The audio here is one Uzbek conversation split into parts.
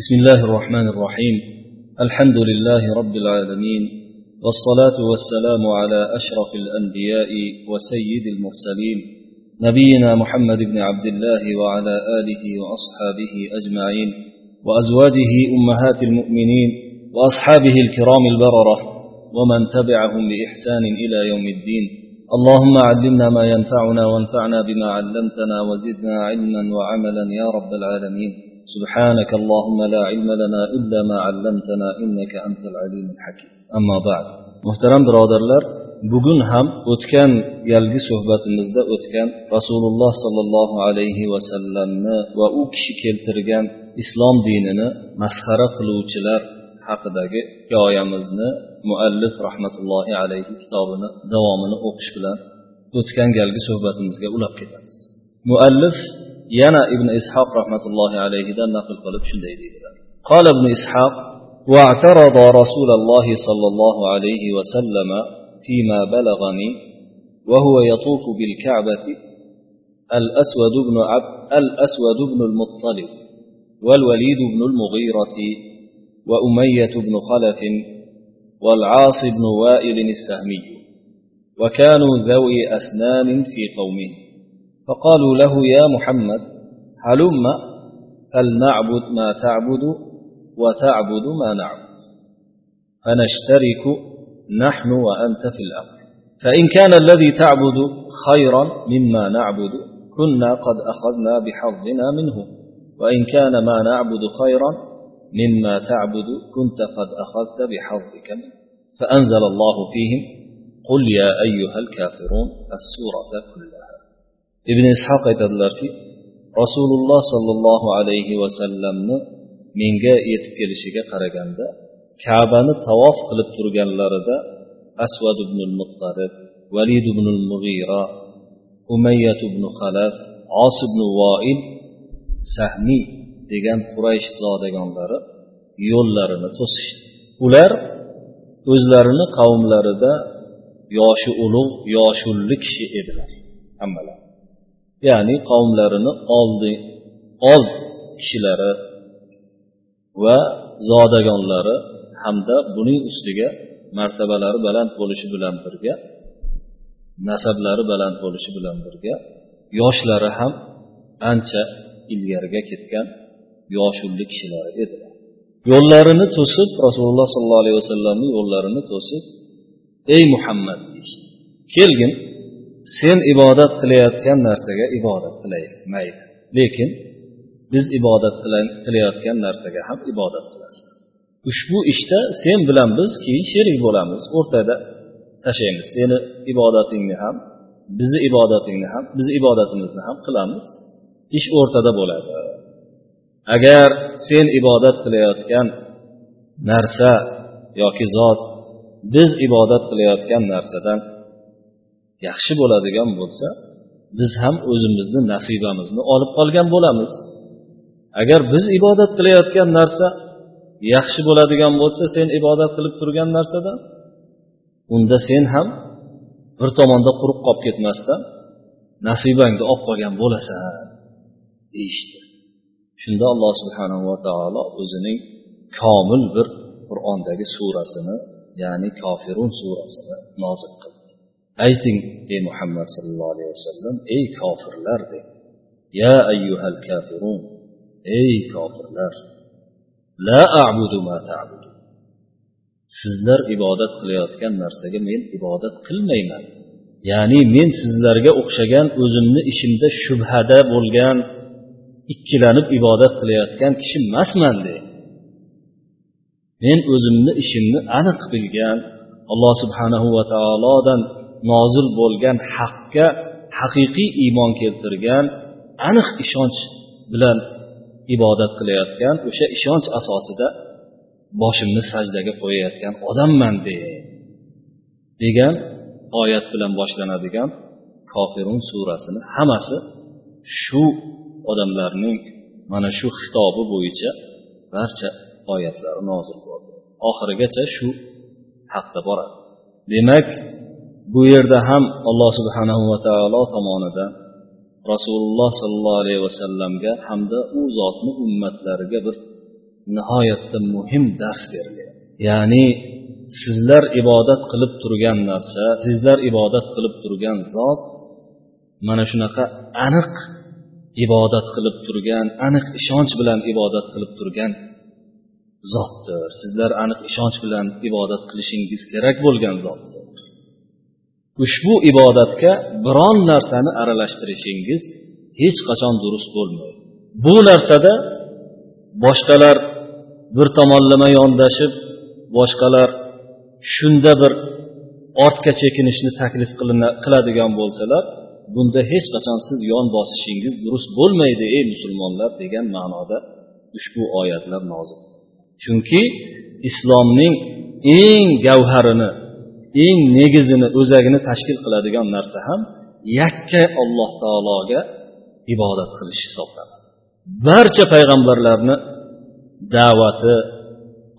بسم الله الرحمن الرحيم. الحمد لله رب العالمين والصلاة والسلام على أشرف الأنبياء وسيد المرسلين نبينا محمد بن عبد الله وعلى آله وأصحابه أجمعين وأزواجه أمهات المؤمنين وأصحابه الكرام البررة ومن تبعهم بإحسان إلى يوم الدين. اللهم علمنا ما ينفعنا وانفعنا بما علمتنا وزدنا علما وعملا يا رب العالمين. سبحانك اللهم لا علم لنا إلا ما علمتنا إنك أنت العليم الحكيم أما بعد محترم برادرlar bugun ham o'tgan galgi suhbatimizda o'tgan rasululloh sollallohu alayhi vasallamni va u kishi keltirgan islom dinini masxara qiluvchilar haqidagi hikoyamizni muallif rahmatullohi alayhi kitobini davomini o'qish bilan o'tgan galgi suhbatimizga ulab ketamiz muallif yana ibn ishoq rahmatullohi alayhidan naql qilib shunday deydilar قال ابن إسحاق واعترض رسول الله صلى الله عليه وسلم فيما بلغني وهو يطوف بالكعبة الأسود بن عبد الأسود بن المطلب والوليد بن المغيرة وأمية بن خلف والعاص بن وائل السهمي وكانوا ذوي أسنان في قومه. فقالوا له يا محمد هلم فلنعبد ما تعبد وتعبد ما نعبد؟ فنشترك نحن وأنت في الأمر. فإن كان الذي تعبد خيرا مما نعبد كنا قد أخذنا بحظنا منه. وإن كان ما نعبد خيرا مما تعبد كنت قد أخذت بحظك منه. فأنزل الله فيهم قل يا أيها الكافرون السورة كلها. ibn ishoq aytadilarki rasululloh sollallohu alayhi vasallamni menga yetib kelishiga qaraganda kabani tavof qilib turganlarida asvad ibn muttarib valid ibn mug'ira umayyat ibn halaf os ibn voil sahmiy degan quraysh zodagonlari yo'llarini to'sishdi. Ular o'zlarini qavmlarida yoshi ulug' yoshulli kishi edilar hammalari ya'ni qavmlarini oldi old kishilari va zodagonlari hamda buning ustiga martabalari baland bo'lishi bilan birga nasablari baland bo'lishi bilan birga yoshlari ham ancha ilgariga ketgan yoshulli kishilar edilar yo'llarini to'sib rasululloh sollallohu alayhi vasallamni yo'llarini to'sib ey muhammad deyishdi. Kelgin sen ibodat qilayotgan narsaga ibodat qilaylik lekin biz ibodat qilayotgan narsaga ham ibodat qilasan ushbu ishda sen bilan biz keyin sherik bo'lamiz o'rtada tashlaymiz. Seni ibodatingni ham bizni ibodatingni ham biz ibodatimizni ham qilamiz. Ish o'rtada bo'ladi. Agar sen ibodat qilayotgan narsa yoki zot biz ibodat qilayotgan narsadan yaxshi bo'ladigan bo'lsa biz ham o'zimizni nasibamizni olib qolgan bo'lamiz. Agar biz ibodat qilayotgan narsa yaxshi bo'ladigan bo'lsa sen ibodat qilib turgan narsadan unda sen ham bir tomonda quruq qolib ketmasdan nasibangni olib qolgan bo'lasan deyishdi. Shunda alloh subhanahu va taolo o'zining komil bir qur'ondagi surasini ya'ni kofirun surasini nozil qildi. Ayting ey muhammad sallallohu alayhi vasallam ey kofirlar deb ya ayyuhal kafirun ey kofirlar. La a'budu ma ta'budu. Sizlar ibodat qilayotgan narsaga men ibodat qilmayman. Ya'ni men sizlarga o'xshagan o'zimni ishimda shubhada bo'lgan ikkilanib ibodat qilayotgan kishi emasman de. Men o'zimni ishimni aniq bilgan alloh subhanahu va taolodan nozil bo'lgan haqqa haqiqiy iymon keltirgan aniq ishonch bilan ibodat qilayotgan o'sha ishonch asosida boshimni sajdaga qo'yayotgan odamman de degan oyat bilan boshlanadigan kofirun surasini hammasi shu odamlarning mana shu xitobi bo'yicha barcha oyatlari nozil bo'ldi. Oxirigacha shu haqda boradi. Demak bu yerda ham alloh subhanahu va taolo tomonidan rasululloh sollallohu alayhi vasallamga hamda u zotni ummatlariga bir nihoyatda muhim dars berilyapti ya'ni sizlar ibodat qilib turgan narsa sizlar ibodat qilib turgan zot mana shunaqa aniq ibodat qilib turgan aniq ishonch bilan ibodat qilib turgan zotdir. Sizlar aniq ishonch bilan ibodat qilishingiz kerak bo'lgan zotdir ushbu ibodatga biron narsani aralashtirishingiz hech qachon durust bo'lmaydi. Bu narsada boshqalar bir tomonlama yondashib boshqalar shunda bir ortga chekinishni taklif qiladigan bo'lsalar bunda hech qachon siz yon bosishingiz durust bo'lmaydi ey musulmonlar degan ma'noda ushbu oyatlar nozil. Chunki islomning eng gavharini eng negizini o'zagini tashkil qiladigan narsa ham yakka alloh taologa ibodat qilish hisoblanadi. Barcha payg'ambarlarni da'vati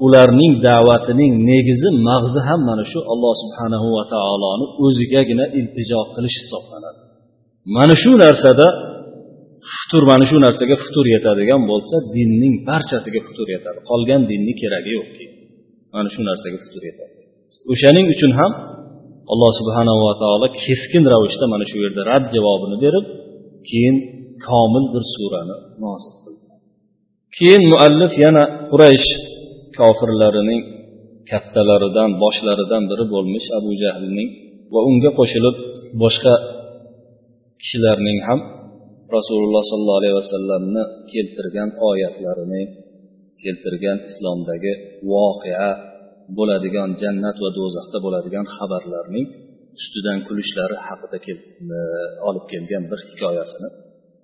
ularning da'vatining negizi mag'zi ham mana shu alloh subhanahu va taoloni o'zigagina iltijo qilish hisoblanadi. Mana shu narsada futur mana shu narsaga futur yetadigan bo'lsa dinning barchasiga futur yetadi. Qolgan dinni keragi yo'q keyin mana shu narsaga futur yetadi. O'shaning uchun ham alloh subhanava taolo keskin ravishda mana shu yerda rad javobini berib keyin komil bir surani nozil qildi. Keyin muallif yana quraysh kofirlarining kattalaridan boshlaridan biri bo'lmish abu jahlning va unga qo'shilib boshqa kishilarning ham rasululloh sollallohu alayhi vasallamni keltirgan oyatlarini keltirgan islomdagi voqea bo'ladigan jannat va do'zaxda bo'ladigan xabarlarning ustidan kulishlari haqida olib kelgan bir hikoyasini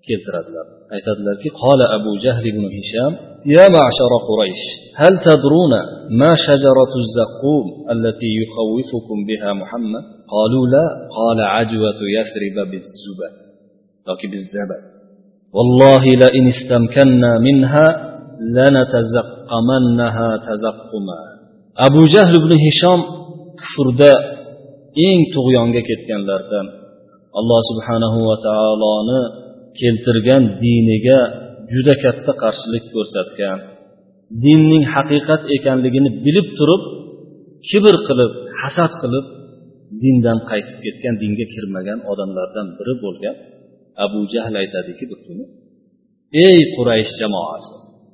keltiradilar aytadilarki qola abu jahl ibn hisham يا معشر قريش هل تدرون ما شجرة الزقوم التي يخوفكم بها محمد قالوا لا قال عجوة يثرب بالزبد yoki بالزبد والله لئن استمكنا منها لنتزقمنها تزقما Abu jahl ibn hishom kufrda eng tug'yonga ketganlardan alloh subhanahu va taoloni keltirgan diniga juda katta qarshilik ko'rsatgan. Dinning haqiqat ekanligini bilib turib kibr qilib hasad qilib dindan qaytib ketgan dinga kirmagan odamlardan biri bo'lgan abu jahl aytadiki bir kuni ey quraysh jamoasi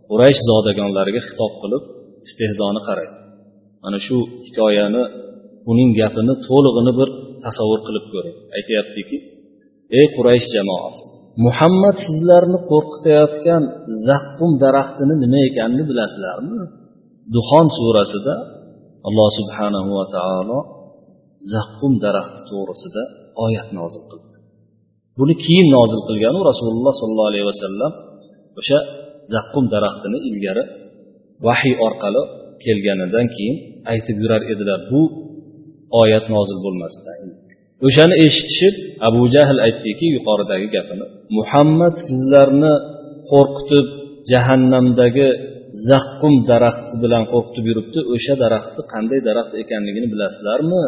quraysh zodagonlariga xitob qilib istehzoni qaraydi mana shu hikoyani uning gapini to'lig'ini bir tasavvur qilib ko'ring. Aytyaptiki ey quraysh jamoasi muhammad sizlarni qo'rqitayotgan zaqqum daraxtini nima ekanini bilasizlarmi? Duxon surasida alloh subhanahu va taolo zaqqum daraxti to'g'risida oyat nozil qildi. Buni keyin nozil qilganu rasululloh sollallohu alayhi vasallam o'sha zaqqum daraxtini ilgari vahiy orqali kelganidan keyin aytib yurar edilar bu oyat nozil bo'lmasdan o'shani eshitishib abu jahl aytdiki yuqoridagi gapini muhammad sizlarni qo'rqitib jahannamdagi zaqqum daraxti bilan qo'rqitib yuribdi o'sha daraxtni qanday daraxt ekanligini bilasizlarmi?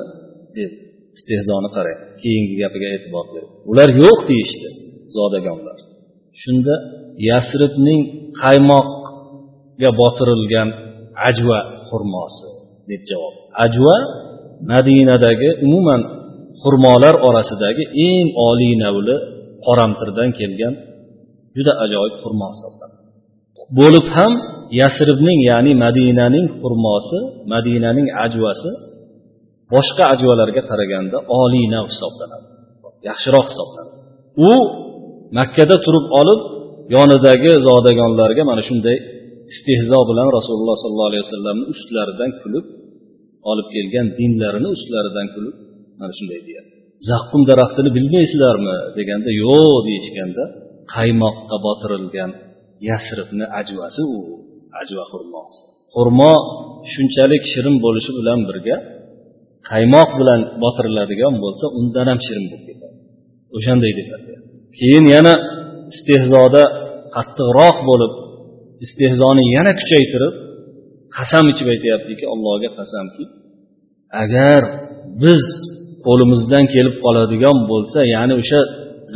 deb istehzoni qarang keyingi gapiga e'tibor bering ular yo'q deyishdi zodagonlar. Shunda yasribning qaymoqga botirilgan ajva xurmosi deb javob ajva madinadagi umuman xurmolar orasidagi eng oliy navli qoramtirdan kelgan juda ajoyib xurmo hisoblanadi. Bo'lib ham yasribning ya'ni madinaning xurmosi madinaning ajvasi boshqa ajvalarga qaraganda oliy nav hisoblanadi. Yaxshiroq hisoblanadi. U makkada turib olib yonidagi zodagonlarga mana shunday istehzo bilan rasululloh sollallohu alayhi vasallamni ustlaridan kulib olib kelgan dinlarini ustlaridan kulib mana shunday deyapti zaqqum daraxtini bilmaysizlarmi deganda yo'q deyishganda qaymoqqa botirilgan yasribni ajvasi u ajva xurmosi. Xurmo shunchalik shirin bo'lishi bilan birga qaymoq bilan botiriladigan bo'lsa undan ham shirin bo'lib ketadi. O'shanday deyiladi. Keyin yana istehzoda qattiqroq bo'lib istehzoni yana kuchaytirib qasam ichib aytyaptiki allohga qasamki agar biz qo'limizdan kelib qoladigan bo'lsa ya'ni o'sha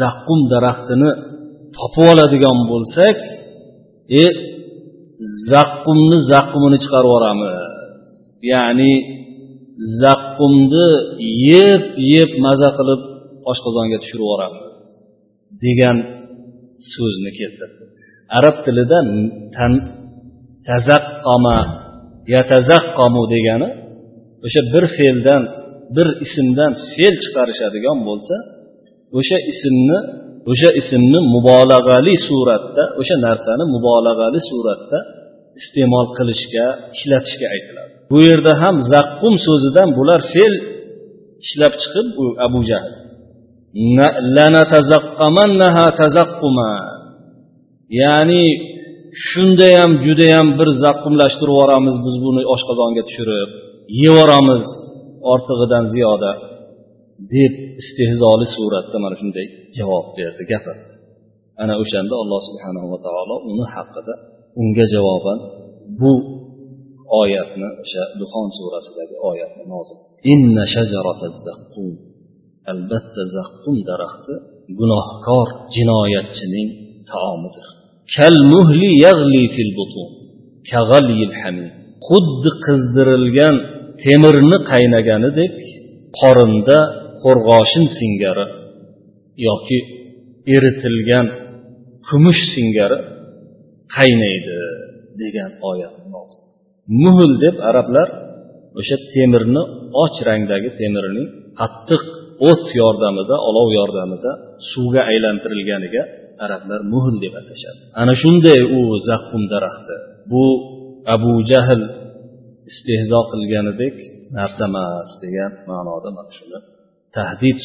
zaqqum daraxtini topib oladigan bo'lsak e zaqqumni zaqqumini chiqarib yuboramiz. Ya'ni zaqqumni yeb yeb maza qilib oshqozonga tushirib yuboramiz degan so'zni keltirdi. Arab tilida tazaqqoma yatazaqqamu degani o'sha bir fe'ldan bir ismdan fe'l chiqarishadigan bo'lsa o'sha ismni o'sha ismni mubolag'ali suratda o'sha narsani mubolag'ali suratda iste'mol qilishga ishlatishga aytiladi. Bu yerda ham zaqqum so'zidan bular fe'l ishlab chiqib u abu jahl. Ya'ni shundayam judayam bir zaqqumlashtirib yuboramiz biz buni oshqozonga tushirib. Yeyoramiz ortig'idan ziyoda deb istehzoli suratda mana shunday javob berdi gapirdi ana o'shanda alloh subhanava taolo uni haqida unga javoban bu oyatni o'sha duxon surasidagi oyatni nozil inna shajarata zaqqum albatta zaqqum daraxti gunohkor jinoyatchining taomidir. Kal muhli yag'li fil butun xuddi qizdirilgan temirni qaynaganidek qorinda qo'rg'oshin singari yoki eritilgan kumush singari qaynaydi degan oyat muhl deb arablar o'sha temirni och rangdagi temirning qattiq o't yordamida olov yordamida suvga aylantirilganiga arablar muhl deb atashadi. Ana shunday u zaqqum daraxti. Bu abu jahl istehzo qilganidek narsa emas degan ma'noda mana shuni tahdid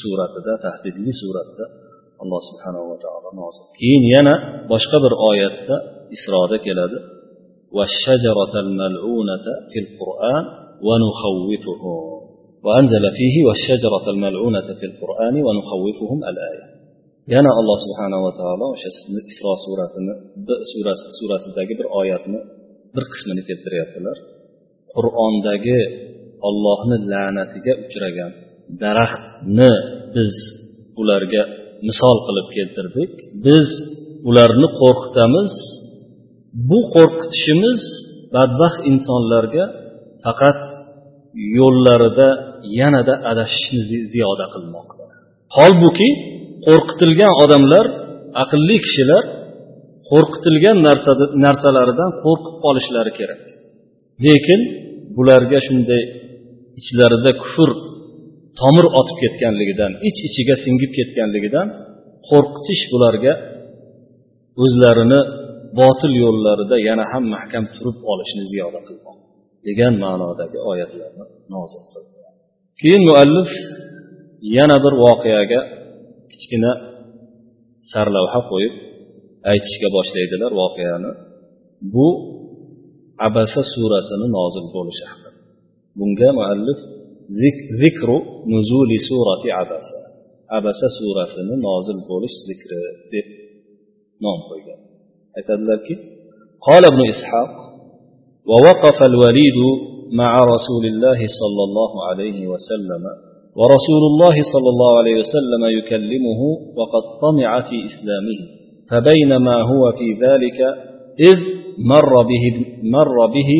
suratida tahdidli suratda alloh subhanava taolo nozil keyin yana boshqa bir oyatda isroda keladi والشجرة الملعونة في القرآن ونخوفهم وأنزل فيه والشجرة الملعونة في القرآن ونخوفهم الآية yana alloh subhanava taolo o'sha isro suratini surasidagi bir oyatni bir qismini keltiryaptilar qur'ondagi ollohni la'natiga uchragan daraxtni biz ularga misol qilib keltirdik. Biz ularni qo'rqitamiz. Bu qo'rqitishimiz badbaxt insonlarga faqat yo'llarida yanada adashishni ziyoda qilmoqda. Holbuki qo'rqitilgan odamlar aqlli kishilar qo'rqitilgan narsalaridan qo'rqib qolishlari kerak. Lekin bularga shunday ichlarida kufr tomir otib ketganligidan ich ichiga singib ketganligidan qo'rqitish bularga o'zlarini botil yo'llarida yana ham mahkam turib olishni ziyoda qilmoq degan ma'nodagi oyatlarni nozil qildi. Keyin muallif yana bir voqeaga kichkina sarlavha qo'yib aytishga boshlaydilar voqeani. Bu abasa surasini nozil bo'lishi haqida bunga muallif zikru nuzuli surati abasa abasa surasini nozil bo'lish zikri deb nom qo'ygan aytadilarki قال ابن إسحاق ووقف الوليد مع رسول الله صلى الله عليه وسلم ورسول الله صلى الله عليه وسلم يكلمه وقد طمع في إسلامه فبينما هو في ذلك إذ مر به, مر به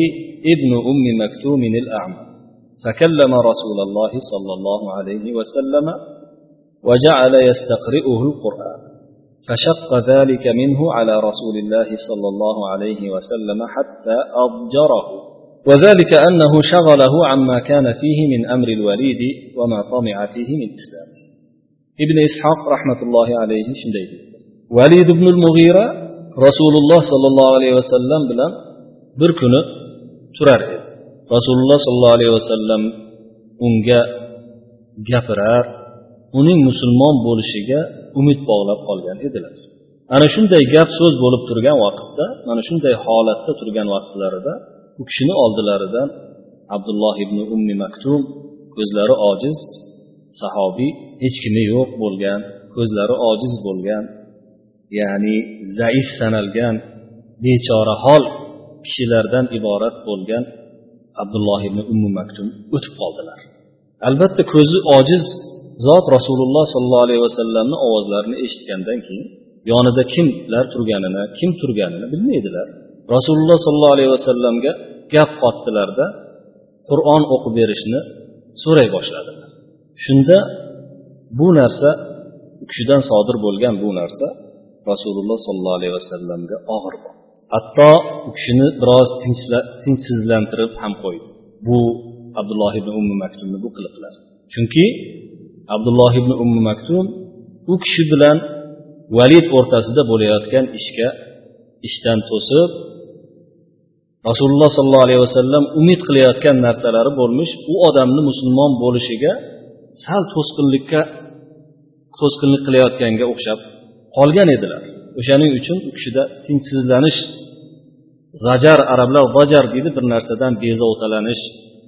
ابن أم مكتوم الأعمى فكلم رسول الله صلى الله عليه وسلم وجعل يستقرئه القرآن فشق ذلك منه على رسول الله صلى الله عليه وسلم حتى أضجره. وذلك أنه شغله عما كان فيه من أمر الوليد وما طمع فيه من إسلام ابن إسحاق رحمة الله عليه شنديد. وليد بن المغيرة rasululloh sollallohu alayhi vasallam bilan bir kuni turar edi. Rasululloh sollallohu alayhi vasallam unga gapirar uning musulmon bo'lishiga umid bog'lab qolgan edilar. Ana shunday gap so'z bo'lib turgan vaqtda mana shunday holatda turgan vaqtlarida u kishini oldilaridan abdulloh ibn ummi maktum ko'zlari ojiz sahobiy hech kimi yo'q bo'lgan ko'zlari ojiz bo'lgan ya'ni zaif sanalgan bechora hol kishilardan iborat bo'lgan abdulloh ibn ummu maktum o'tib qoldilar. Albatta ko'zi ojiz zot rasululloh sollallohu alayhi vasallamni ovozlarini eshitgandan keyin yonida kimlar turganini kim turganini bilmaydilar. Rasululloh sollallohu alayhi vasallamga gap qotdilarda qur'on o'qib berishni so'ray boshladilar. Shunda bu narsa u kishidan sodir bo'lgan bu narsa rasululloh sollallohu alayhi vasallamga og'ir bo'ldi hatto u kishini biroz tinchsizlantirib ham qo'ydi. Bu abdulloh ibn ummi maktumni bu qiliqlar. Chunki abdulloh ibn ummi maktum u kishi bilan valid o'rtasida bo'layotgan ishga ishdan to'sib rasululloh sollallohu alayhi vasallam umid qilayotgan narsalari bo'lmish u odamni musulmon bo'lishiga sal to'sqinlikka to'sqinlik qilayotganga o'xshab olgan edilar. O'shaning uchun u kishida tinchsizlanish zajar arablar vajar deydi bir narsadan bezovtalanish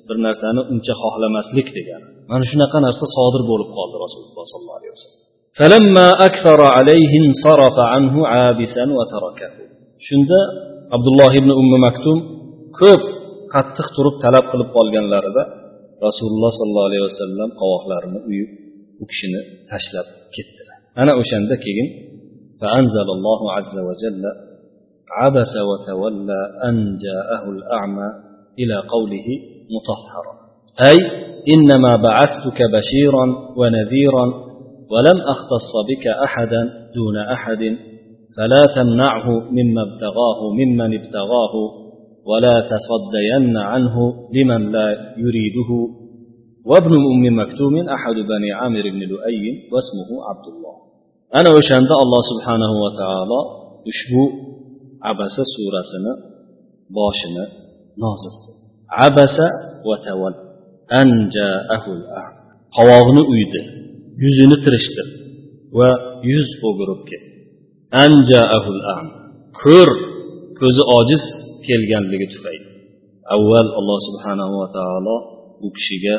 bir narsani uncha xohlamaslik degani. Mana shunaqa narsa sodir bo'lib qoldi rasululloh sollallohu alayhi vasallam. Shunda abdulloh ibn ummi maktum ko'p qattiq turib talab qilib qolganlarida rasululloh sollallohu alayhi vasallam qovoqlarini uyib u kishini tashlab ketdilar. Ana o'shanda keyin فأنزل الله عز وجل عبس وتولى أن جاءه الأعمى إلى قوله مطهرا. أي إنما بعثتك بشيرا ونذيرا ولم أختص بك أحدا دون أحد فلا تمنعه مما ابتغاه ممن ابتغاه ولا تصدين عنه لمن لا يريده. وابن أم مكتوم أحد بني عامر بن لؤي واسمه عبد الله. ana o'shanda alloh subhanahu va taolo ushbu abasa surasini boshini nozil abasa va tavall qovog'ini uydi yuzini tirishdi va yuz o'girib ketdi. Anjaahul am ko'r ko'zi ojiz kelganligi tufayli. Avval alloh subhanahu va taolo u kishiga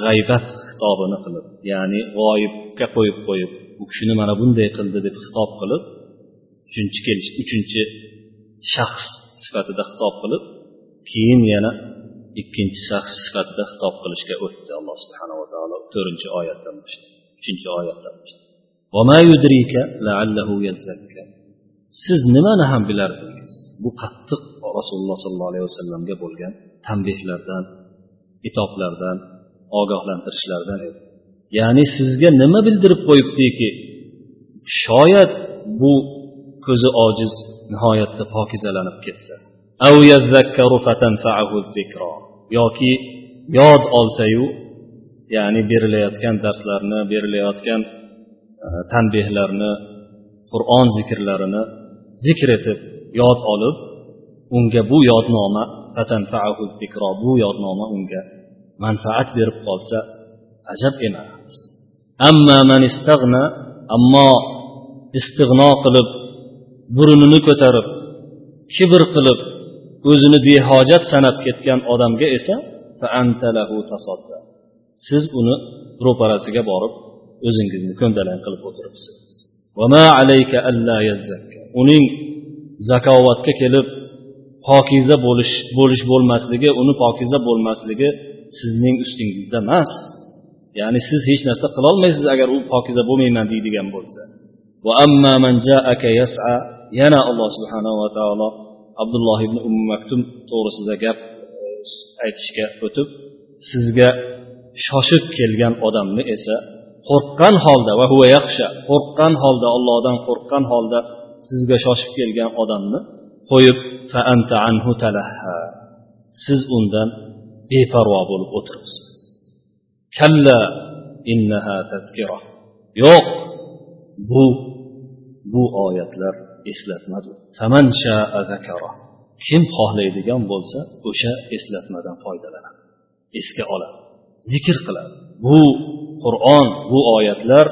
g'aybat xitobini qilib ya'ni g'oyibga qo'yib qo'yib u kishini mana bunday qildi deb xitob qilib uchinchi kelish uchinchi shaxs sifatida xitob qilib keyin yana ikkinchi shaxs sifatida xitob qilishga o'tdi alloh subhanava taolo to'rtinchi oyatdan boshlab uchinchi oyatdan boshlab. Siz nimani ham bilardingiz? Bu qattiq rasululloh sollallohu alayhi vasallamga bo'lgan tanbehlardan itoblardan ogohlantirishlardan edi. Ya'ni sizga nima bildirib qo'yibdiki shoyat bu ko'zi ojiz nihoyatda pokizalanib ketsa. Yoki yod olsayu ya'ni berilayotgan darslarni berilayotgan e, tanbehlarni qur'on zikrlarini zikr etib yod olib unga bu yodnoma bu yodnoma unga manfaat berib qolsa ajab emas ammo istig'no qilib burunini ko'tarib kibr qilib o'zini behojat sanab ketgan odamga esa siz uni ro'parasiga borib o'zingizni ko'ndalang qilib o'tiribsiz. uning zakovatga kelib pokiza bo'lish bo'lish bo'lmasligi uni pokiza bo'lmasligi sizning ustingizda emas. Ya'ni siz hech narsa qilolmaysiz agar u pokiza bo'lmayman deydigan bo'lsa. Yana alloh subhanava taolo abdulloh ibn ummu maktum to'g'risida gap e, aytishga o'tib sizga shoshib kelgan odamni esa qo'rqqan holda va huva yaxsha qo'rqqan holda ollohdan qo'rqqan holda sizga shoshib kelgan odamni qo'yib anhu siz undan beparvo bo'lib o'tiribsiz. Kalla innaha tazkira yo'q bu bu oyatlar eslatmadir kim xohlaydigan bo'lsa o'sha eslatmadan foydalanadi. Esga oladi zikr qiladi bu qur'on bu oyatlar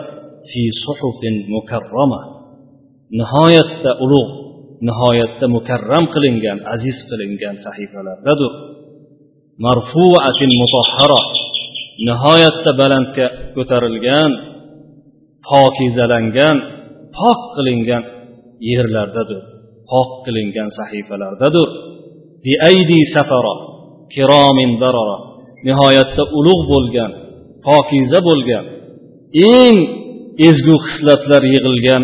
fi suhufin mukarrama. Nihoyatda ulug' nihoyatda mukarram qilingan aziz qilingan sahifalardadir. Marfuatin mutahhara. Nihoyatda balandga ko'tarilgan pokizalangan pok qilingan yerlardadir pok qilingan sahifalardadir. Biaydi safaro kiromin barora nihoyatda ulug' bo'lgan pokiza bo'lgan eng ezgu xislatlar yig'ilgan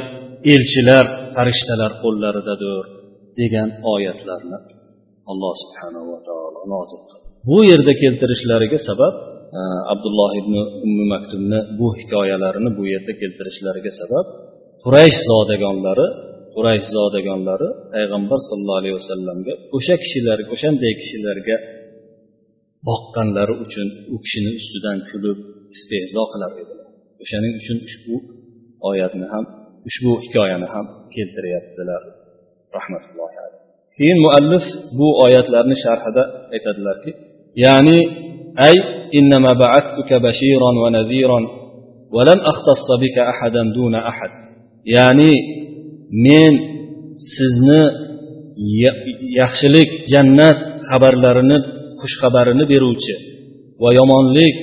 elchilar farishtalar qo'llaridadir degan oyatlarni alloh subhanava taolo nozil qildi. Bu yerda keltirishlariga sabab abdulloh ibn ummi maktumni bu hikoyalarini bu yerda keltirishlariga sabab quraysh zodagonlari quraysh zodagonlari payg'ambar sallallohu alayhi vasallamga o'sha kishilarga o'shanday kishilarga boqqanlari uchun u kishini ustidan kulib istehzo qilar edilar. O'shaning uchun ushbu oyatni ham ushbu hikoyani ham keltiryaptilar. Rahmatullohi alayhi. Keyin muallif bu oyatlarni sharhida aytadilarki ya'ni ay innama ba'attuka bashiran va nadhiran ولم أختص بك أحدا دون أحد ya'ni men sizni yaxshilik jannat xabarlarini xushxabarini beruvchi va yomonlik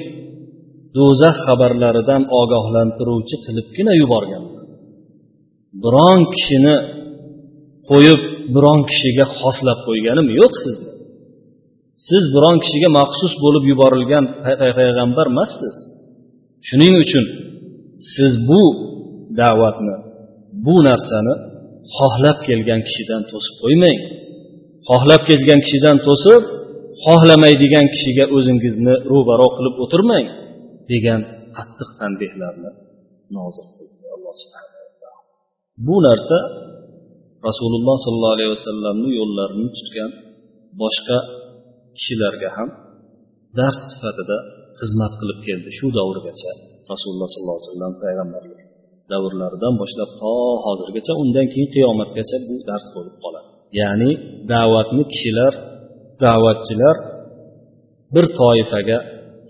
do'zax xabarlaridan ogohlantiruvchi qilibgina yuborgan biron kishini qo'yib biron kishiga xoslab qo'yganim yo'q sizni siz biron kishiga maxsus bo'lib yuborilgan payg'ambar emassiz. Shuning uchun siz bu da'vatni bu narsani xohlab kelgan kishidan to'sib qo'ymang. Xohlab kelgan kishidan to'sib xohlamaydigan kishiga o'zingizni ro'baro qilib o'tirmang degan qattiq tanbehlarni nozil qildi alloh bu narsa rasululloh sollallohu alayhi vasallamni yo'llarini tutgan boshqa kishilarga ham dars sifatida xizmat qilib keldi. Shu davrgacha rasululloh sollallohu alayhi vasallam payg'ambarlik davrlaridan boshlab to hozirgacha undan keyin qiyomatgacha bu dars bo'lib qoladi. Ya'ni da'vatni kishilar da'vatchilar bir toifaga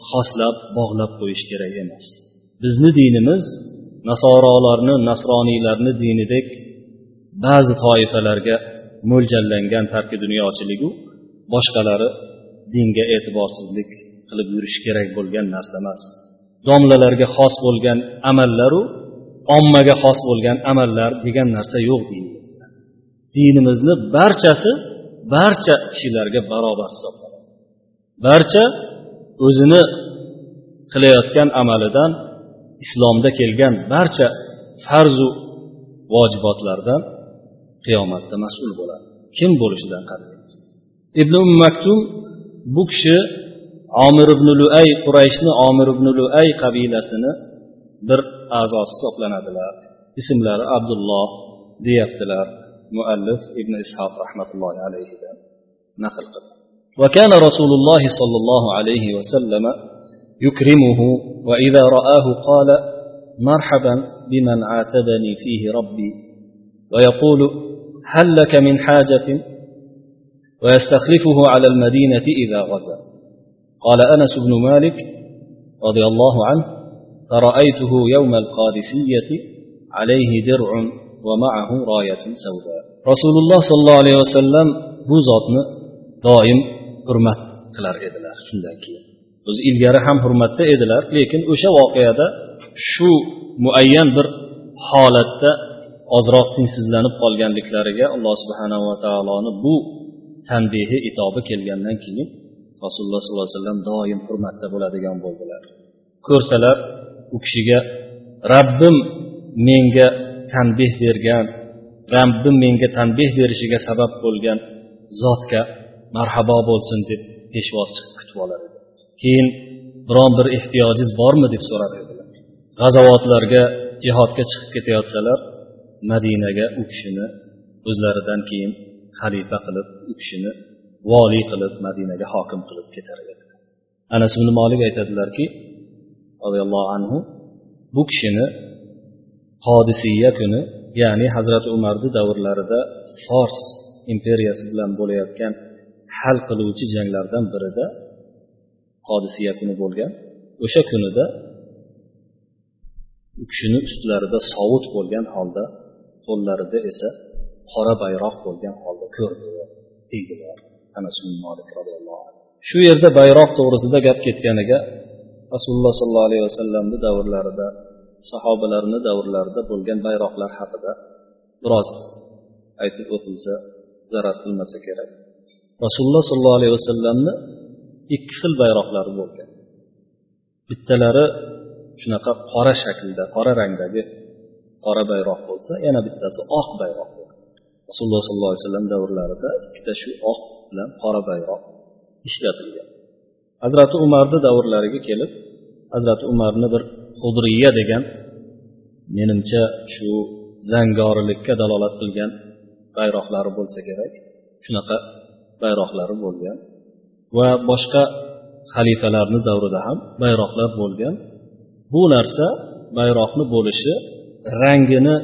xoslab bog'lab qo'yish kerak emas. Bizni dinimiz nasorolarni nasroniylarni dinidek ba'zi toifalarga mo'ljallangan tarki dunyochiligu boshqalari dinga e'tiborsizlik qilib yurish kerak bo'lgan narsa emas. Domlalarga xos bo'lgan amallaru ommaga xos bo'lgan amallar degan narsa yo'q dinimizda dinimizni barchasi barcha kishilarga barobar hisoblanadi. Barcha o'zini qilayotgan amalidan islomda kelgan barcha farzu vojibotlardan qiyomatda mas'ul bo'ladi. Kim bo'lishidan qat'iy ibn maktum bu kishi omir ibn luay qurayshni omir ibn luay qabilasini bir a'zosi hisoblanadilar ismlari abdulloh deyaptilar muallif ibn ishoq rahmatullohi alayhidan naql qildi وكان رسول الله صلى الله عليه وسلم يكرمه وإذا رآه قال مرحبا بمن عاتبني فيه ربي ويقول هل لك من حاجة ويستخلفه على المدينة إذا غزا قال أنس بن مالك رضي الله عنه فرأيته يوم القادسية عليه درع ومعه راية سوداء رسول الله صلى الله عليه وسلم bu zotni doim hurmat qilar edilar shundan keyin o'zi ilgari ham hurmatda edilar lekin o'sha voqeada shu muayyan bir holatda ozroq tengsizlanib qolganliklariga alloh subhanava taoloni bu tanbehi itobi kelgandan keyin rasululloh sollallohu alayhi vasallam doim hurmatda bo'ladigan bo'ldilar. Ko'rsalar u kishiga rabbim menga tanbeh bergan rabbim menga tanbeh berishiga sabab bo'lgan zotga marhabo bo'lsin deb peshvoz chiqib kutib olar edi. Keyin biron bir ehtiyojiz bormi deb so'rar edilar. G'azavotlarga jihodga chiqib ketayotsalar madinaga u kishini o'zlaridan keyin xalifa qilib u kishini voliy qilib madinaga hokim qilib ketar edi. Anas ibn molik aytadilarki roziyallohu anhu bu kishini hodisiya kuni ya'ni hazrati umarni davrlarida fors imperiyasi bilan bo'layotgan hal qiluvchi janglardan birida hodisiya kuni bo'lgan. O'sha kunida u kishini ustlarida sovut bo'lgan holda qo'llarida esa qora bayroq bo'lgan holda ko'rdi. Deydilar shu yerda bayroq to'g'risida gap ketganiga rasululloh sollallohu alayhi vasallamni davrlarida sahobalarni davrlarida bo'lgan bayroqlar haqida biroz aytib o'tilsa zarar qilmasa kerak. Rasululloh sollallohu alayhi vasallamni ikki xil bayroqlari bo'lgan. Bittalari shunaqa qora shaklda qora rangdagi qora bayroq bo'lsa yana bittasi oq bayroq rasululloh sollallohu alayhi vasallam davrlarida ikkita shu oq bilan qora bayroq ishlatilgan. Hazrati umarni davrlariga kelib hazrati umarni bir hudriya degan menimcha shu zangorilikka dalolat qilgan bayroqlari bo'lsa kerak shunaqa bayroqlari bo'lgan va boshqa xalifalarni davrida ham bayroqlar bo'lgan. Bu narsa bayroqni bo'lishi rangini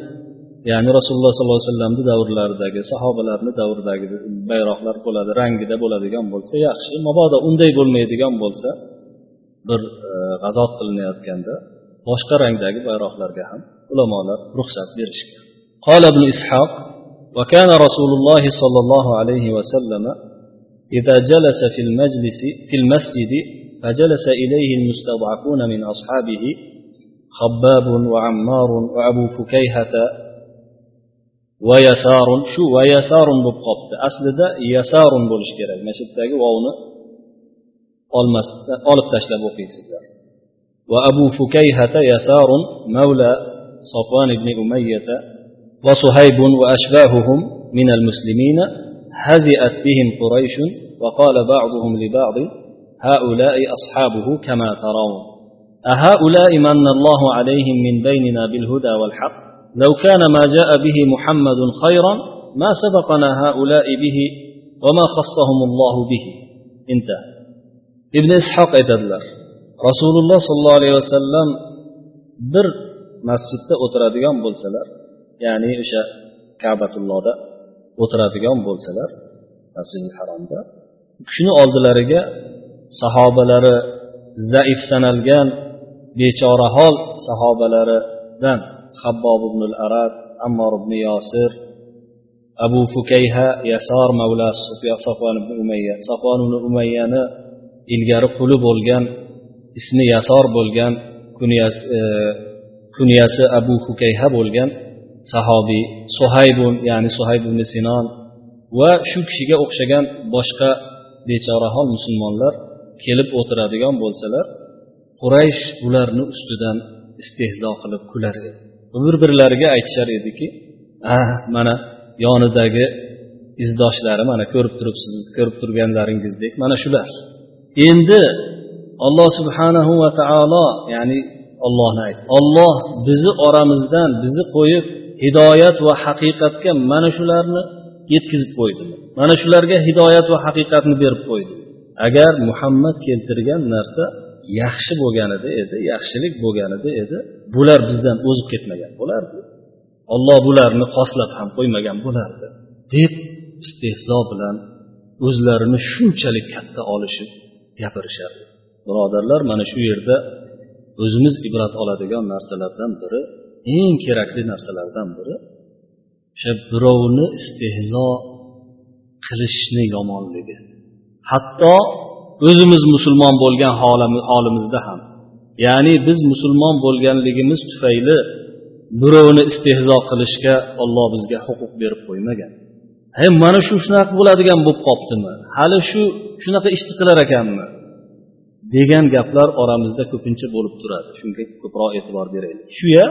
ya'ni rasululloh sollallohu alayhi vasallamni davrlaridagi sahobalarni davridagi bayroqlar bo'ladi rangida bo'ladigan bo'lsa yaxshi mabodo unday bo'lmaydigan bo'lsa bir e, g'azot qilinayotganda boshqa rangdagi bayroqlarga ham ulamolar ruxsat berishgan قال ابن إسحاق وكان رسول الله صلى الله عليه وسلم إذا جلس في المجلس في المسجد فجلس إليه المستضعفون من أصحابه خباب وعمار وأبو فكيهة ويسار شو؟ ويسار bo'lib qolibdi aslida yasarun bo'lishi kerak mana shu yerdagi vovni olmasdan olib tashlab o'qiysizlar وأبو فكيهة يسار مولى صفوان بن أمية وصهيب وأشباههم من المسلمين هزئت بهم قريش وقال بعضهم لبعض هؤلاء أصحابه كما ترون. أهؤلاء من الله عليهم من بيننا بالهدى والحق؟ لو كان ما جاء به محمد خيرا ما سبقنا هؤلاء به وما خصهم الله به انتهى ابن إسحاق aytadilar rasululloh sollallohu alayhi vasallam bir masjidda o'tiradigan bo'lsalar ya'ni o'sha kabatullohda o'tiradigan bo'lsalar masjidi haromda kishini oldilariga sahobalari zaif sanalgan bechorahol sahobalaridan habbob ibn al arab ammor ibn yosir abu fukayha yasor mavla safon ibn umayya. Safon ibn umayyani ilgari quli bo'lgan ismi yasor bo'lgan kunyasi, e, kunyasi abu fukayha bo'lgan sahobiy suhaybun ya'ni suhayb ibn sinon va shu kishiga o'xshagan boshqa bechorahol musulmonlar kelib o'tiradigan bo'lsalar quraysh ularni ustidan istehzo qilib kular edi. Bir birlariga aytishar ediki ah mana yonidagi izdoshlari mana ko'rib turibsiz ko'rib turganlaringizdek mana shular. Endi alloh subhanahu va taolo ya'ni ollohni ayt. Olloh bizni oramizdan bizni qo'yib hidoyat va haqiqatga mana shularni yetkazib qo'ydi. Mana shularga hidoyat va haqiqatni berib qo'ydi. Agar muhammad keltirgan narsa yaxshi bo'lganida edi yaxshilik bo'lganida edi. Bular bizdan o'zib ketmagan bo'lardi. Olloh bularni qoslab ham qo'ymagan bo'lardi deb istehzo bilan o'zlarini shunchalik katta olishib gapirishadi birodarlar mana shu yerda o'zimiz ibrat oladigan narsalardan biri eng kerakli narsalardan biri o'sha birovni istehzo qilishni yomonligi. Hatto o'zimiz musulmon bo'lgan holimizda ham. Ya'ni biz musulmon bo'lganligimiz tufayli birovni istehzo qilishga olloh bizga huquq berib qo'ymagan. He mana shu shunaqa bo'ladigan bo'lib qolibdimi hali shu shunaqa ishni qilar ekanmi? Degan gaplar oramizda ko'pincha bo'lib turadi. Shunga ko'proq e'tibor beraylik. Shuya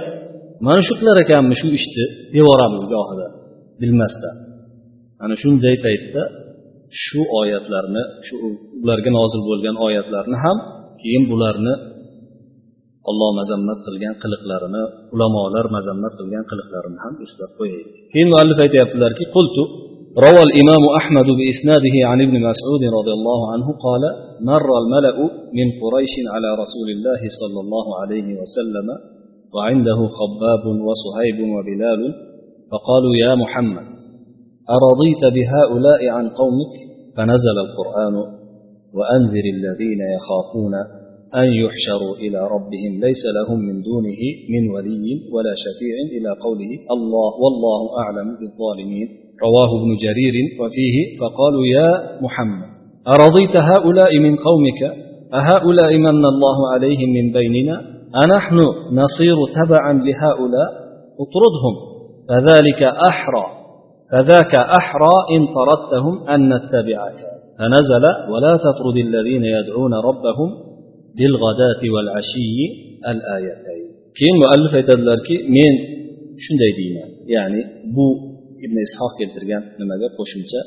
mana shu qilar ekanmi shu ishni? Devoramiz gohida bilmasdan. Ana shunday paytda shu oyatlarni shu ularga nozil bo'lgan oyatlarni ham keyin bularni olloh mazammat qilgan qiliqlarini ulamolar mazammat qilgan qiliqlarini ham eslab qo'yaylik keyin muallif aytyaptilarki qultu روى الإمام أحمد بإسناده عن ابن مسعود رضي الله عنه قال مر الملأ من قريش على رسول الله صلى الله عليه وسلم وعنده خباب وصهيب وبلال فقالوا يا محمد أرضيت بهؤلاء عن قومك فنزل القرآن وأنذر الذين يخافون أن يحشروا إلى ربهم. ليس لهم من دونه من ولي ولا شفيع إلى قوله الله والله أعلم بالظالمين. رواه ابن جرير وفيه فقالوا يا محمد أرضيت هؤلاء من قومك؟ أهؤلاء من الله عليهم من بيننا؟ أنحن نصير تبعا لهؤلاء؟ اطردهم فذلك أحرى. فذاك أحرى إن طردتهم أن نتبعك فنزل ولا تطرد الذين يدعون ربهم بالغداة والعشي الآيتين keyin muallif aytadilarki men shunday deyman ya'ni bu ibn ishoq keltirgan nimaga qo'shimcha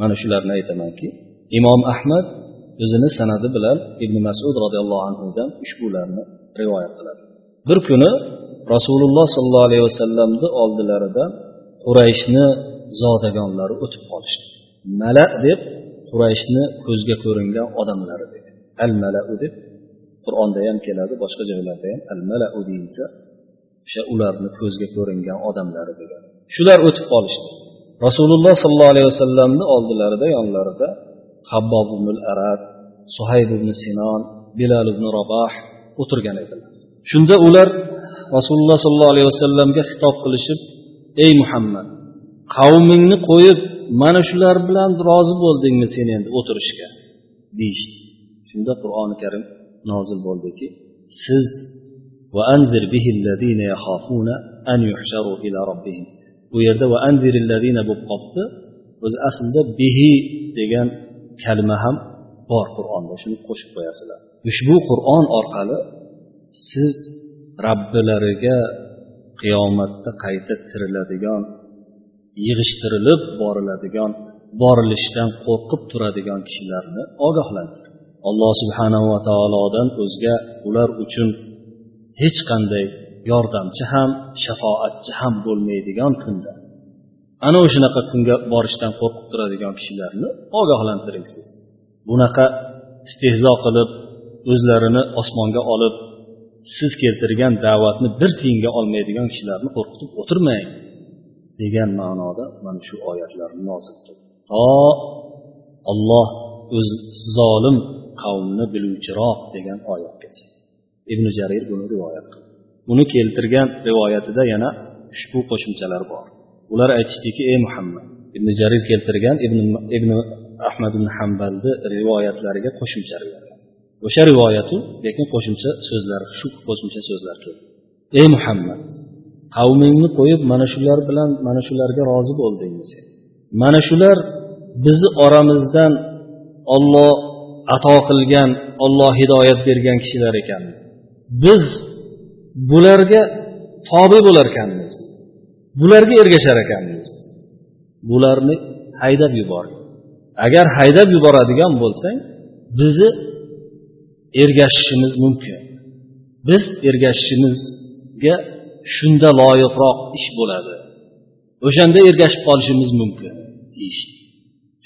mana shularni aytamanki imom ahmad o'zini sanadi bilan ibn masud roziyallohu anhudan ushbularni rivoyat qiladi bir kuni rasululloh sollallohu alayhi vasallamni oldilaridan qurayshni zodagonlari o'tib qolishdi. Mala deb qurayshni ko'zga ko'ringan odamlari degan al malau deb qur'onda ham keladi boshqa joylarda ham al malau deyilsa o'sha ularni ko'zga ko'ringan odamlari degan shular o'tib qolishdi. Rasululloh sollallohu alayhi vasallamni oldilarida yonlarida habbob ibn arad suhayb ibn sinon bilal ibn raboh o'tirgan edilar. Shunda ular rasululloh sollallohu alayhi vasallamga xitob qilishib ey muhammad qavmingni qo'yib mana shular bilan rozi bo'ldingmi sen endi o'tirishga? Deyishdi. Shunda qur'oni karim nozil bo'ldiki siz bu yerda bo'lib qolibdi. O'zi aslida bihi degan kalima ham bor qur'onda. Shuni qo'shib qo'yasizlar. Ushbu qur'on orqali siz robbilariga qiyomatda qayta tiriladigan yig'ishtirilib boriladigan borilishdan qo'rqib turadigan kishilarni ogohlantir. Alloh subhanava taolodan o'zga ular uchun hech qanday yordamchi ham shafoatchi ham bo'lmaydigan kunda. Ana o'shanaqa kunga borishdan qo'rqib turadigan kishilarni ogohlantiring siz bunaqa istehzo qilib o'zlarini osmonga olib siz keltirgan da'vatni bir tiyinga olmaydigan kishilarni qo'rqitib o'tirmang. Degan ma'noda mana shu oyatlarni nozil qildi to olloh o'z zolim qavmni biluvchiroq degan oyatgacha. Ibn jarir buni rivoyat qildi. Uni keltirgan rivoyatida yana ushbu qo'shimchalar bor. Ular aytishdiki ey muhammad! Ibn jarir keltirgan ibn, ibn ahmad ibn hambalni rivoyatlariga qo'shimcha rivoyat. O'sha rivoyatu lekin qo'shimcha so'zlar shu qo'shimcha so'zlar keldi. Ey muhammad! Qavmingni qo'yib mana shular bilan mana shularga rozi bo'lding mana shular bizni oramizdan olloh ato qilgan olloh hidoyat bergan kishilar ekan. Biz bularga tobe bo'larkanmiz bularga ergashar ekanmiz. Bularni haydab yubor agar haydab yuboradigan bo'lsang bizni ergashishimiz mumkin. Biz ergashishimizga shunda loyiqroq ish bo'ladi. O'shanda ergashib qolishimiz mumkin deyishdi.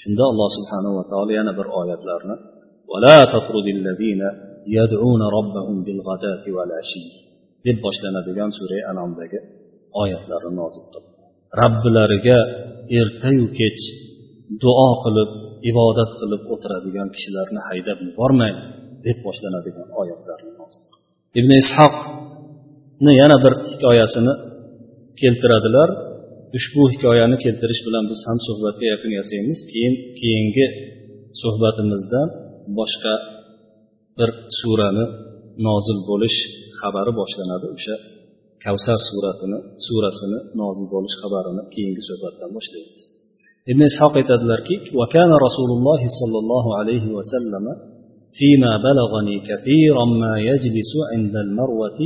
Shunda alloh subhanava taolo yana bir oyatlarni deb boshlanadigan sura anomdagi oyatlarni nozil qildi. Robbilariga ertayu kech duo qilib ibodat qilib o'tiradigan kishilarni haydab yubormang deb boshlanadigan oyatlarni nozil ibn ishoq yana bir hikoyasini keltiradilar ushbu hikoyani keltirish bilan biz ham suhbatga yakun yasaymiz keyin keyingi suhbatimizda boshqa bir surani nozil bo'lish xabari boshlanadi o'sha kavsar suratini surasini nozil bo'lish xabarini keyingi suhbatdan boshlaymiz ibn ishoq aytadilarki وكان رسول الله صلى الله عليه وسلم فيما بلغني كثيرا ما يجلس عند المروة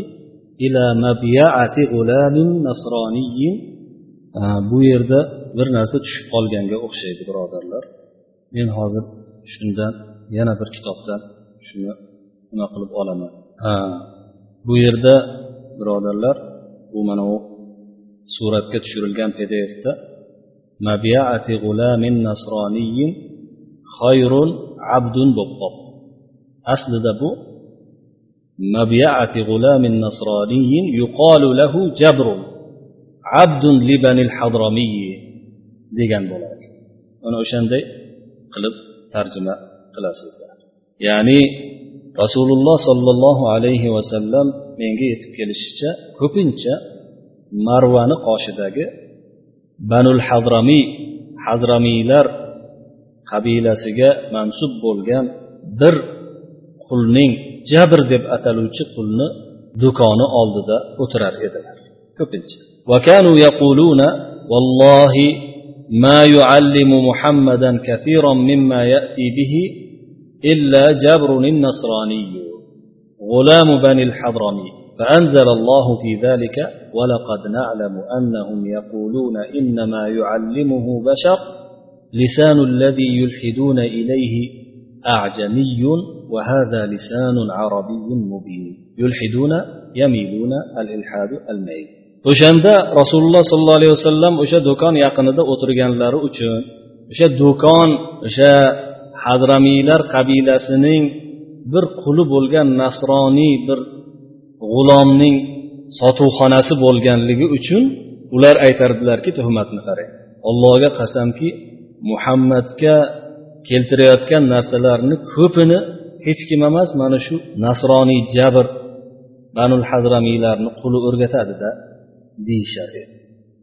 ila mabiyaati g'ulamin نصراني bu yerda bir narsa tushib qolganga o'xshaydi birodarlar. Men hozir shundan yana bir kitobdan shuni nima qilib olaman. Ha bu yerda birodarlar bu mana u suratga tushirilgan pdfda mabiati g'ulamin nasroniyin xayrun abdun bo'lib qolibdi aslida bu مبيعة غلام nasroniyin يقال lahu جبر abdun لبني الحضرمي degan bo'ladi mana o'shanday qilib tarjima qilasizlar ya'ni rasululloh sollallohu alayhi vasallam menga yetib kelishicha ko'pincha marvani qoshidagi banul hadramiy hazramiylar qabilasiga mansub bo'lgan bir qulning jabr deb ataluvchi qulni do'koni oldida o'tirar edilar. Ko'pincha. وكانوا يقولون والله ما يعلم محمدا كثيرا مما يأتي به إلا جبر النصراني غلام بني الحضرمي فأنزل الله في ذلك ولقد نعلم أنهم يقولون إنما يعلمه بشر لسان الذي يلحدون إليه أعجمي وهذا لسان عربي مبين يلحدون يميلون الإلحاد الميل o'shanda rasululloh sollallohu alayhi vasallam o'sha do'kon yaqinida o'tirganlari uchun o'sha do'kon o'sha hadramiylar qabilasining bir quli bo'lgan nasroniy bir g'ulomning sotuvxonasi bo'lganligi uchun ular aytardilarki tuhmatni qarang allohga qasamki muhammadga keltirayotgan narsalarni ko'pini hech kim emas mana shu nasroniy jabr banul hazramiylarni quli o'rgatadida deyishar edi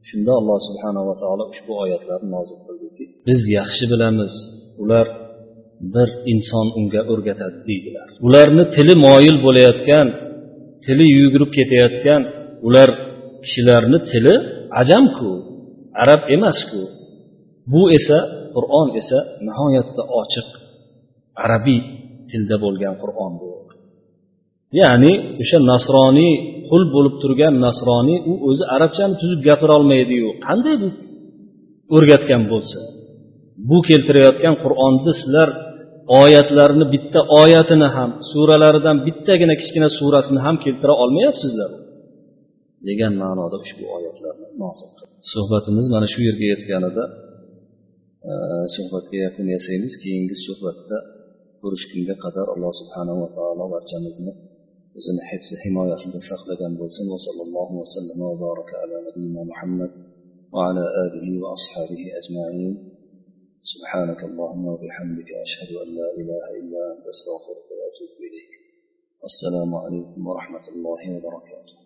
shunda alloh subhanava taolo ushbu oyatlarni nozil qildiki biz yaxshi bilamiz ular bir inson unga o'rgatadi deydilar. Ularni tili moyil bo'layotgan tili yugurib ketayotgan ular kishilarni tili ajamku arab emasku. Bu esa qur'on esa nihoyatda ochiq arabiy tilda bo'lgan qur'on bu. Ya'ni o'sha nasroniy qul bo'lib turgan nasroniy u o'zi arabchani tuzib gapirolmaydiyu. Qanday o'rgatgan bo'lsa? Bu keltirayotgan qur'onni sizlar oyatlarni bitta oyatini ham suralaridan bittagina kichkina surasini ham keltira olmayapsizlar. Degan ma'noda ushbu oyatlarni nozil suhbatimiz mana shu yerga yetganida suhbatga yakun yasaymiz. Keyingi suhbatda ko'rishgunga qadar alloh subhanava taolo barchamizni o'zini hifzi himoyasida saqlagan bo'lsin va sallallohu vasallam va baraka ala nabiyina muhammad وعلى آله وأصحابه أجمعين سبحانك اللهم وبحمدك أشهد أن لا إله إلا أنت أستغفرك وأتوب إليك والسلام عليكم ورحمة الله وبركاته